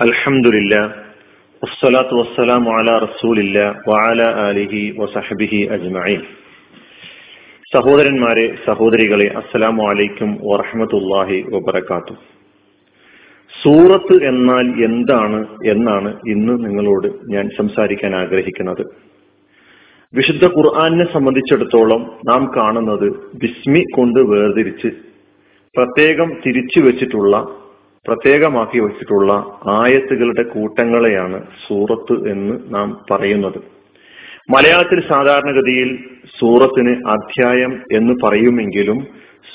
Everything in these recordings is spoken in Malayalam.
അൽഹംദുലില്ല വസ്സലാത്തു സഹോദരന്മാരെ സഹോദരികളെ അസ്സലാമു അലൈക്കും വറഹ്മത്തുള്ളാഹി വബർക്കാത്തു സൂറത്ത് എന്നാൽ എന്താണ് എന്നാണ് ഇന്ന് നിങ്ങളോട് ഞാൻ സംസാരിക്കാൻ ആഗ്രഹിക്കുന്നത്. വിശുദ്ധ ഖുർആാനിനെ സംബന്ധിച്ചിടത്തോളം നാം കാണുന്നത് ബിസ്മി കൊണ്ട് വേർതിരിച്ച് പ്രത്യേകം തിരിച്ചു വെച്ചിട്ടുള്ള പ്രത്യേകമാക്കി വെച്ചിട്ടുള്ള ആയത്തുകളുടെ കൂട്ടങ്ങളെയാണ് സൂറത്ത് എന്ന് നാം പറയുന്നത്. മലയാളത്തിൽ സാധാരണഗതിയിൽ സൂറത്തിന് അധ്യായം എന്ന് പറയുമെങ്കിലും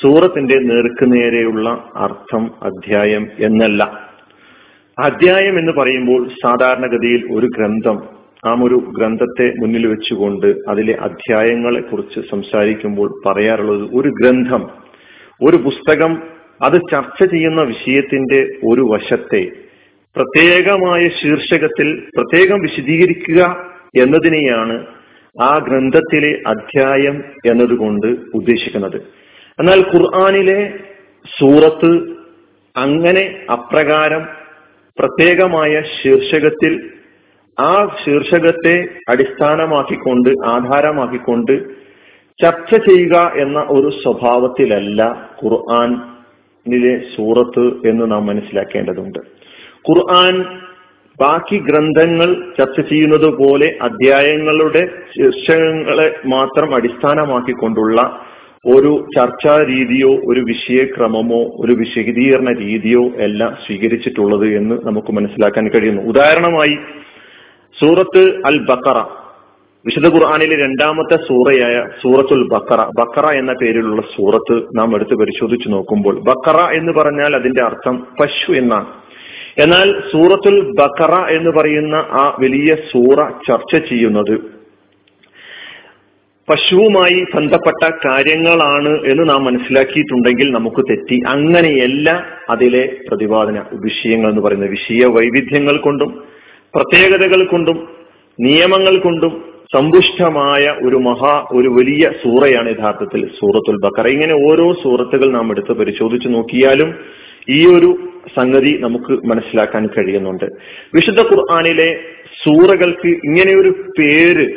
സൂറത്തിന്റെ നേർക്കുനേരെയുള്ള അർത്ഥം അധ്യായം എന്നല്ല. അധ്യായം എന്ന് പറയുമ്പോൾ സാധാരണഗതിയിൽ ഒരു ഗ്രന്ഥം നാം ഒരു ഗ്രന്ഥത്തെ മുന്നിൽ വെച്ചുകൊണ്ട് അതിലെ അധ്യായങ്ങളെ കുറിച്ച് സംസാരിക്കുമ്പോൾ പറയാറുള്ളത് ഒരു ഗ്രന്ഥം ഒരു പുസ്തകം അത് ചർച്ച ചെയ്യുന്ന വിഷയത്തിന്റെ ഒരു വശത്തെ പ്രത്യേകമായ ശീർഷകത്തിൽ പ്രത്യേകം വിശദീകരിക്കുക എന്നതിനെയാണ് ആ ഗ്രന്ഥത്തിലെ അധ്യായം എന്നതുകൊണ്ട് ഉദ്ദേശിക്കുന്നത്. എന്നാൽ ഖുർആാനിലെ സൂറത്ത് അങ്ങനെ അപ്രകാരം പ്രത്യേകമായ ശീർഷകത്തിൽ ആ ശീർഷകത്തെ അടിസ്ഥാനമാക്കിക്കൊണ്ട് ആധാരമാക്കിക്കൊണ്ട് ചർച്ച ചെയ്യുക എന്ന ഒരു സ്വഭാവത്തിലല്ല ഖുർആാനിലെ സൂറത്ത് എന്ന് നാം മനസ്സിലാക്കേണ്ടതുണ്ട്. ഖുർആൻ ബാക്കി ഗ്രന്ഥങ്ങൾ ചർച്ച ചെയ്യുന്നത് പോലെ അധ്യായങ്ങളുടെ ശീർഷകങ്ങളെ മാത്രം അടിസ്ഥാനമാക്കിക്കൊണ്ടുള്ള ഒരു ചർച്ചാ രീതിയോ ഒരു വിഷയക്രമമോ ഒരു വിശദീകരണ രീതിയോ എല്ലാം സ്വീകരിച്ചിട്ടുള്ളത് എന്ന് നമുക്ക് മനസ്സിലാക്കാൻ കഴിയുന്നു. ഉദാഹരണമായി സൂറത്ത് അൽ ബക്കറ വിശുദ്ധ ഖുർആാനിലെ രണ്ടാമത്തെ സൂറയായ സൂറത്തുൽ ബക്കറ ബക്കറ എന്ന പേരിലുള്ള സൂറത്ത് നാം എടുത്ത് പരിശോധിച്ചു നോക്കുമ്പോൾ ബക്കറ എന്ന് പറഞ്ഞാൽ അതിന്റെ അർത്ഥം പശു എന്നാണ്. എന്നാൽ സൂറത്തുൽ ബക്കറ എന്ന് പറയുന്ന ആ വലിയ സൂറ ചർച്ച ചെയ്യുന്നത് പശുവുമായി ബന്ധപ്പെട്ട കാര്യങ്ങളാണ് എന്ന് നാം മനസ്സിലാക്കിയിട്ടുണ്ടെങ്കിൽ നമുക്ക് തെറ്റി. അങ്ങനെയല്ല അതിലെ പ്രതിപാദന വിഷയങ്ങൾ എന്ന് പറയുന്ന വിഷയ വൈവിധ്യങ്ങൾ കൊണ്ടും പ്രത്യേകതകൾ കൊണ്ടും നിയമങ്ങൾ കൊണ്ടും സമ്പുഷ്ടമായ ഒരു മഹാ ഒരു വലിയ സൂറയാണ് യഥാർത്ഥത്തിൽ സൂറത്തുൽ ബക്കറ ഇങ്ങനെ ഓരോ സൂറത്തുകൾ നാം എടുത്ത് പരിശോധിച്ചു നോക്കിയാലും ഈ ഒരു സംഗതി നമുക്ക് മനസ്സിലാക്കാൻ കഴിയുന്നുണ്ട്. വിശുദ്ധ ഖുർആാനിലെ സൂറകൾക്ക് ഇങ്ങനെയൊരു പേര്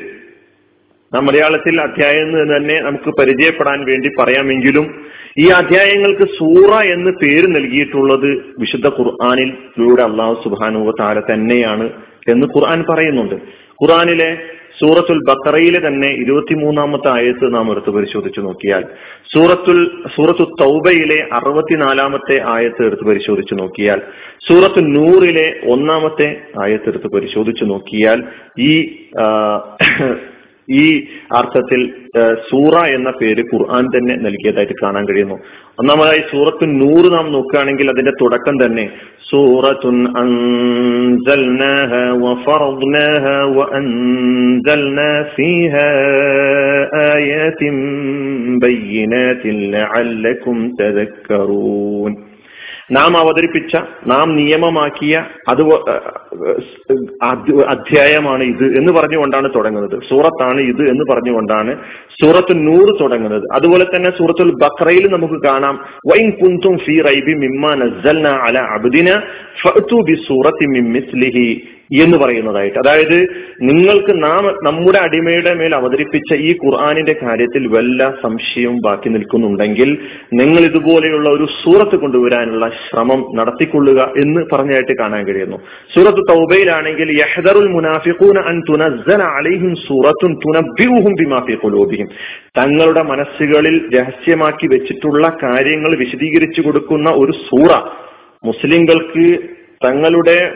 നാം മലയാളത്തിൽ അധ്യായം എന്ന് തന്നെ നമുക്ക് പരിചയപ്പെടാൻ വേണ്ടി പറയാമെങ്കിലും ഈ അധ്യായങ്ങൾക്ക് സൂറ എന്ന് പേര് നൽകിയിട്ടുള്ളത് വിശുദ്ധ ഖുർആാനിലൂടെ അള്ളാഹു സുബാനുവ താര തന്നെയാണ് എന്ന് ഖുർആൻ പറയുന്നുണ്ട്. ഖുർആാനിലെ സൂറത്തുൽ ബക്കറയിലെ തന്നെ ഇരുപത്തിമൂന്നാമത്തെ ആയത്ത് നാം എടുത്ത് പരിശോധിച്ചു നോക്കിയാൽ സൂറത്തുൽ സൂറത്തു തൗബയിലെ അറുപത്തിനാലാമത്തെ ആയത്ത് എടുത്ത് പരിശോധിച്ചു നോക്കിയാൽ സൂറത്തു നൂറിലെ ഒന്നാമത്തെ ആയത്ത് എടുത്ത് പരിശോധിച്ചു നോക്കിയാൽ ഈ ഈ അർത്ഥത്തിൽ സൂറ എന്ന പേര് ഖുർആൻ തന്നെ നൽകിയതായിട്ട് കാണാൻ കഴിയുന്നു. ഒന്നാമതായി സൂറത്ത് നൂറ് നാം നോക്കുകയാണെങ്കിൽ അതിന്റെ തുടക്കം തന്നെ സൂറത്തുൻ നാം അവതരിപ്പിച്ച നാം നിയമമാക്കിയ അത് അധ്യായമാണ് ഇത് എന്ന് പറഞ്ഞുകൊണ്ടാണ് തുടങ്ങുന്നത്. സൂറത്താണ് ഇത് എന്ന് പറഞ്ഞുകൊണ്ടാണ് സൂറത്ത് നൂറ് തുടങ്ങുന്നത്. അതുപോലെ തന്നെ സൂറത്തുൽ ബക്രയിൽ നമുക്ക് കാണാം വൈൻ കുന്തും ഫി റൈബി മിമ്മ നസ്സൽന അല അബ്ദിന ഫഅതു ബി സൂറത്തി മിം മിസ്ലിഹി. എന്ന് പറയുന്നതായിട്ട്. അതായത് നിങ്ങൾക്ക് നാം നമ്മുടെ അടിമയുടെ മേൽ അവതരിപ്പിച്ച ഈ ഖുർആാനിന്റെ കാര്യത്തിൽ വല്ല സംശയവും ബാക്കി നിൽക്കുന്നുണ്ടെങ്കിൽ നിങ്ങൾ ഇതുപോലെയുള്ള ഒരു സൂറത്ത് കൊണ്ടുവരാനുള്ള ശ്രമം നടത്തിക്കൊള്ളുക എന്ന് പറഞ്ഞായിട്ട് കാണാൻ കഴിയുന്നു. സൂറത്ത് തൗബയിലാണെങ്കിൽ അൻ അലൈഹിം ബിമാ ഫീ തങ്ങളുടെ മനസ്സുകളിൽ രഹസ്യമാക്കി വെച്ചിട്ടുള്ള കാര്യങ്ങൾ വിശദീകരിച്ചു കൊടുക്കുന്ന ഒരു സൂറ മുസ്ലിങ്ങൾക്ക് തങ്ങളുടെ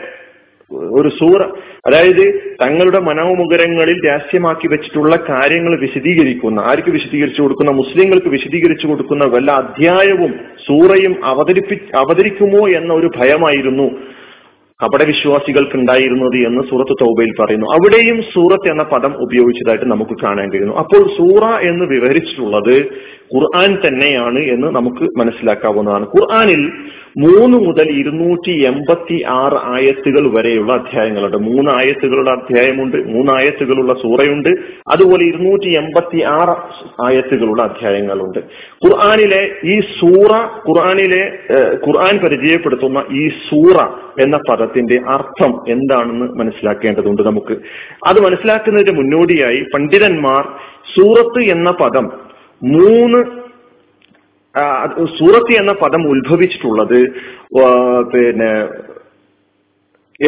ഒരു സൂറ. അതായത് തങ്ങളുടെ മനോമുഖരങ്ങളിൽ രഹസ്യമാക്കി വെച്ചിട്ടുള്ള കാര്യങ്ങൾ വിശദീകരിക്കുന്ന ആർക്ക് വിശദീകരിച്ചു കൊടുക്കുന്ന? മുസ്ലിങ്ങൾക്ക് വിശദീകരിച്ചു കൊടുക്കുന്ന വല്ല അധ്യായവും സൂറയും അവതരിപ്പി അവതരിക്കുമോ എന്ന ഒരു ഭയമായിരുന്നു അവിടെ വിശ്വാസികൾക്ക് ഉണ്ടായിരുന്നത് എന്ന് സൂറത്ത് തൗബയിൽ പറയുന്നു. അവിടെയും സൂറത്ത് എന്ന പദം ഉപയോഗിച്ചതായിട്ട് നമുക്ക് കാണാൻ കഴിയുന്നു. അപ്പോൾ സൂറ എന്ന് വിവരിച്ചിട്ടുള്ളത് ഖുർആൻ തന്നെയാണ് എന്ന് നമുക്ക് മനസ്സിലാക്കാവുന്നതാണ്. ഖുർആനിൽ മൂന്ന് മുതൽ ഇരുന്നൂറ്റി എൺപത്തി ആറ് ആയത്തുകൾ വരെയുള്ള അധ്യായങ്ങളുണ്ട്. മൂന്ന് ആയത്തുകളുടെ അധ്യായമുണ്ട് മൂന്ന് ആയത്തുകളുള്ള സൂറയുണ്ട് അതുപോലെ ഇരുന്നൂറ്റി എൺപത്തി ആറ് ആയത്തുകളുള്ള അധ്യായങ്ങളുണ്ട്. ഖുർആാനിലെ ഈ സൂറ ഖുർആാനിലെ ഖുർആൻ പരിചയപ്പെടുത്തുന്ന ഈ സൂറ എന്ന പദത്തിന്റെ അർത്ഥം എന്താണെന്ന് മനസ്സിലാക്കേണ്ടതുണ്ട് നമുക്ക്. അത് മനസ്സിലാക്കുന്നതിന് മുന്നോടിയായി പണ്ഡിതന്മാർ സൂറത്ത് എന്ന പദം മൂന്ന് സൂറത്ത് എന്ന പദം ഉത്ഭവിച്ചിട്ടുള്ളത് പിന്നെ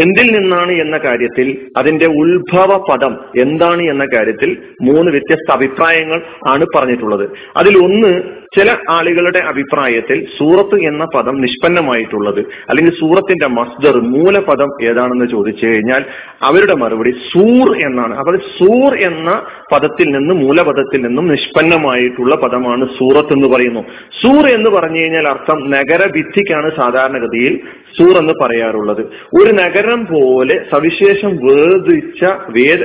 എന്തിൽ നിന്നാണ് എന്ന കാര്യത്തിൽ അതിന്റെ ഉത്ഭവ പദം എന്താണ് എന്ന കാര്യത്തിൽ മൂന്ന് വ്യത്യസ്ത അഭിപ്രായങ്ങൾ ആണ് പറഞ്ഞിട്ടുള്ളത്. അതിൽ ഒന്ന് ചില ആളുകളുടെ അഭിപ്രായത്തിൽ സൂറത്ത് എന്ന പദം നിഷ്പന്നമായിട്ടുള്ളത് അല്ലെങ്കിൽ സൂറത്തിന്റെ മസ്ദർ മൂലപദം ഏതാണെന്ന് ചോദിച്ചു കഴിഞ്ഞാൽ അവരുടെ മറുപടി സൂർ എന്നാണ്. അപ്പോൾ സൂർ എന്ന പദത്തിൽ നിന്ന് മൂലപദത്തിൽ നിന്നും നിഷ്പന്നമായിട്ടുള്ള പദമാണ് സൂറത്ത് എന്ന് പറയുന്നു. സൂർ എന്ന് പറഞ്ഞു കഴിഞ്ഞാൽ അർത്ഥം നഗരഭിത്തിക്കാണ് സാധാരണഗതിയിൽ സൂർ എന്ന് പറയാറുള്ളത്. ഒരു നഗരം പോലെ സവിശേഷം വേർതിരിച്ച വേദ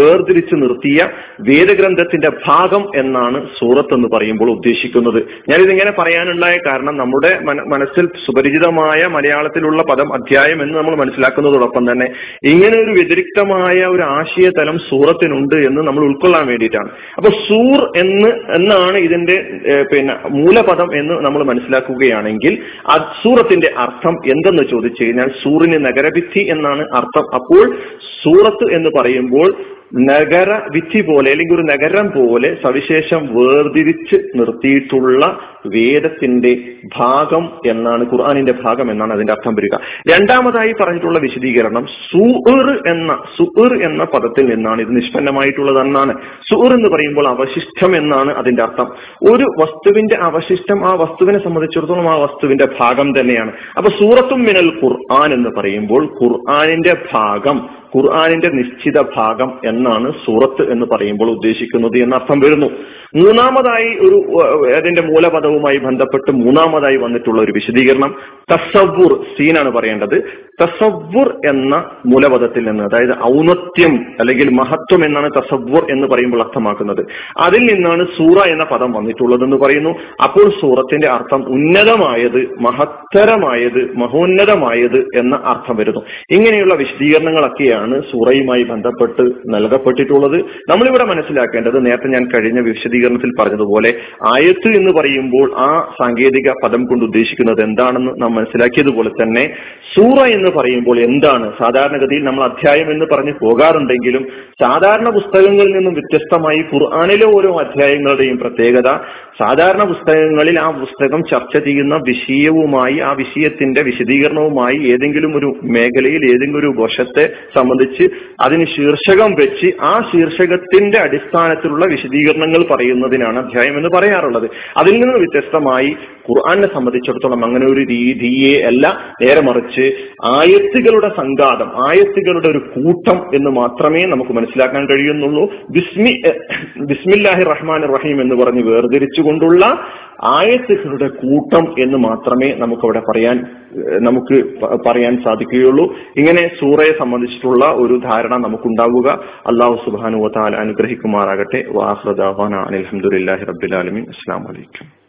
വേർതിരിച്ച് നിർത്തിയ വേദഗ്രന്ഥത്തിന്റെ ഭാഗം എന്നാണ് സൂറത്ത് എന്ന് പറയുമ്പോൾ ഉദ്ദേശിക്കുന്നത്. ഞാനിതിങ്ങനെ പറയാനുണ്ടായ കാരണം നമ്മുടെ മനസ്സിൽ സുപരിചിതമായ മലയാളത്തിലുള്ള പദം അധ്യായം എന്ന് നമ്മൾ മനസ്സിലാക്കുന്നതോടൊപ്പം തന്നെ ഇങ്ങനെ ഒരു വ്യതിരിക്തമായ ഒരു ആശയതലം സൂറത്തിനുണ്ട് എന്ന് നമ്മൾ ഉൾക്കൊള്ളാൻ വേണ്ടിയിട്ടാണ്. അപ്പൊ സൂർ എന്ന് എന്നാണ് ഇതിന്റെ പിന്നെ മൂലപദം എന്ന് നമ്മൾ മനസ്സിലാക്കുകയാണെങ്കിൽ സൂറത്തിന്റെ അർത്ഥം എന്തെന്ന് ചോദിച്ചു കഴിഞ്ഞാൽ സൂറിന് നഗരഭിത്തി എന്നാണ് അർത്ഥം. അപ്പോൾ സൂറത്ത് എന്ന് പറയുമ്പോൾ നഗര വിധി പോലെ അല്ലെങ്കിൽ ഒരു നഗരം പോലെ സവിശേഷം വേർതിരിച്ച് നിർത്തിയിട്ടുള്ള വേദത്തിന്റെ ഭാഗം എന്നാണ് ഖുർആാനിന്റെ ഭാഗം എന്നാണ് അതിന്റെ അർത്ഥം വരിക. രണ്ടാമതായി പറഞ്ഞിട്ടുള്ള വിശദീകരണം സുർ എന്ന സുർ എന്ന പദത്തിൽ നിന്നാണ് ഇത് നിഷ്പന്നമായിട്ടുള്ളതെന്നാണ്. സുർ എന്ന് പറയുമ്പോൾ അവശിഷ്ടം എന്നാണ് അതിന്റെ അർത്ഥം. ഒരു വസ്തുവിന്റെ അവശിഷ്ടം ആ വസ്തുവിനെ സംബന്ധിച്ചിടത്തോളം ആ വസ്തുവിന്റെ ഭാഗം തന്നെയാണ്. അപ്പൊ സൂറത്തും മിനൽ ഖുർആൻ എന്ന് പറയുമ്പോൾ ഖുർആാനിന്റെ ഭാഗം ഖുർആാനിന്റെ നിശ്ചിത ഭാഗം എന്നാണ് സൂറത്ത് എന്ന് പറയുമ്പോൾ ഉദ്ദേശിക്കുന്നത് എന്നർത്ഥം വരുന്നു. മൂന്നാമതായി ഒരു അതിന്റെ മൂലപദവുമായി ബന്ധപ്പെട്ട് മൂന്നാമതായി വന്നിട്ടുള്ള ഒരു വിശദീകരണം തസവൂർ സീനാണ് പറയേണ്ടത്. തസവ്വുർ എന്ന മൂലപദത്തിൽ നിന്ന് അതായത് ഔന്നത്യം അല്ലെങ്കിൽ മഹത്വം എന്നാണ് തസവ്വുർ എന്ന് പറയുമ്പോൾ അർത്ഥമാക്കുന്നത്. അതിൽ നിന്നാണ് സൂറ എന്ന പദം വന്നിട്ടുള്ളതെന്ന് പറയുന്നു. അപ്പോൾ സൂറത്തിന്റെ അർത്ഥം ഉന്നതമായത് മഹത്തരമായത് മഹോന്നതമായത് എന്ന അർത്ഥം വരുന്നു. ഇങ്ങനെയുള്ള വിശദീകരണങ്ങളൊക്കെയാണ് സൂറയുമായി ബന്ധപ്പെട്ട് നൽകപ്പെട്ടിട്ടുള്ളത്. നമ്മളിവിടെ മനസ്സിലാക്കേണ്ടത് നേരത്തെ ഞാൻ കഴിഞ്ഞ വിശദീകരണത്തിൽ പറഞ്ഞതുപോലെ ആയത്ത് എന്ന് പറയുമ്പോൾ ആ സാങ്കേതിക പദം കൊണ്ട് ഉദ്ദേശിക്കുന്നത് എന്താണെന്ന് നാം മനസ്സിലാക്കിയതുപോലെ തന്നെ സൂറ എന്ന് പറയുമ്പോൾ എന്താണ്? സാധാരണഗതിയിൽ നമ്മൾ അധ്യായം എന്ന് പറഞ്ഞ് പോകാറുണ്ടെങ്കിലും സാധാരണ പുസ്തകങ്ങളിൽ നിന്നും വ്യത്യസ്തമായി ഖുർആാനിലെ ഓരോ അധ്യായങ്ങളുടെയും പ്രത്യേകത സാധാരണ പുസ്തകങ്ങളിൽ ആ പുസ്തകം ചർച്ച ചെയ്യുന്ന വിഷയവുമായി ആ വിഷയത്തിന്റെ വിശദീകരണവുമായി ഏതെങ്കിലും ഒരു മേഖലയിൽ ഏതെങ്കിലും ഒരു വശത്തെ സംബന്ധിച്ച് അതിന് ശീർഷകം വെച്ച് ആ ശീർഷകത്തിന്റെ അടിസ്ഥാനത്തിലുള്ള വിശദീകരണങ്ങൾ പറയുന്നതിനാണ് അധ്യായം എന്ന് പറയാറുള്ളത്. അതിൽ നിന്ന് വ്യത്യസ്തമായി ഖുർആാനെ സംബന്ധിച്ചിടത്തോളം അങ്ങനെ ഒരു രീതിയെ അല്ല. നേരെ മറിച്ച് ആയത്തുകളുടെ സംഘാതം ആയത്തുകളുടെ ഒരു കൂട്ടം എന്ന് മാത്രമേ നമുക്ക് മനസ്സിലാക്കാൻ കഴിയുന്നുള്ളൂ. ബിസ്മി ബിസ്മില്ലാഹി റഹ്മാൻ റഹീം എന്ന് പറഞ്ഞ് വേർതിരിച്ചുകൊണ്ടുള്ള ആയത്തുകളുടെ കൂട്ടം എന്ന് മാത്രമേ നമുക്ക് അവിടെ പറയാൻ നമുക്ക് പറയാൻ സാധിക്കുകയുള്ളൂ. ഇങ്ങനെ സൂറയെ സംബന്ധിച്ചിട്ടുള്ള ഒരു ധാരണ നമുക്കുണ്ടാവുക. അള്ളാഹു സുബാനു താൽ അനുഗ്രഹിക്കുമാറാകട്ടെ. വാഹൃദാൻ അലഹമുല്ലാഹി റബ്ബുലാലമീൻ അസ്സാം വലൈക്കും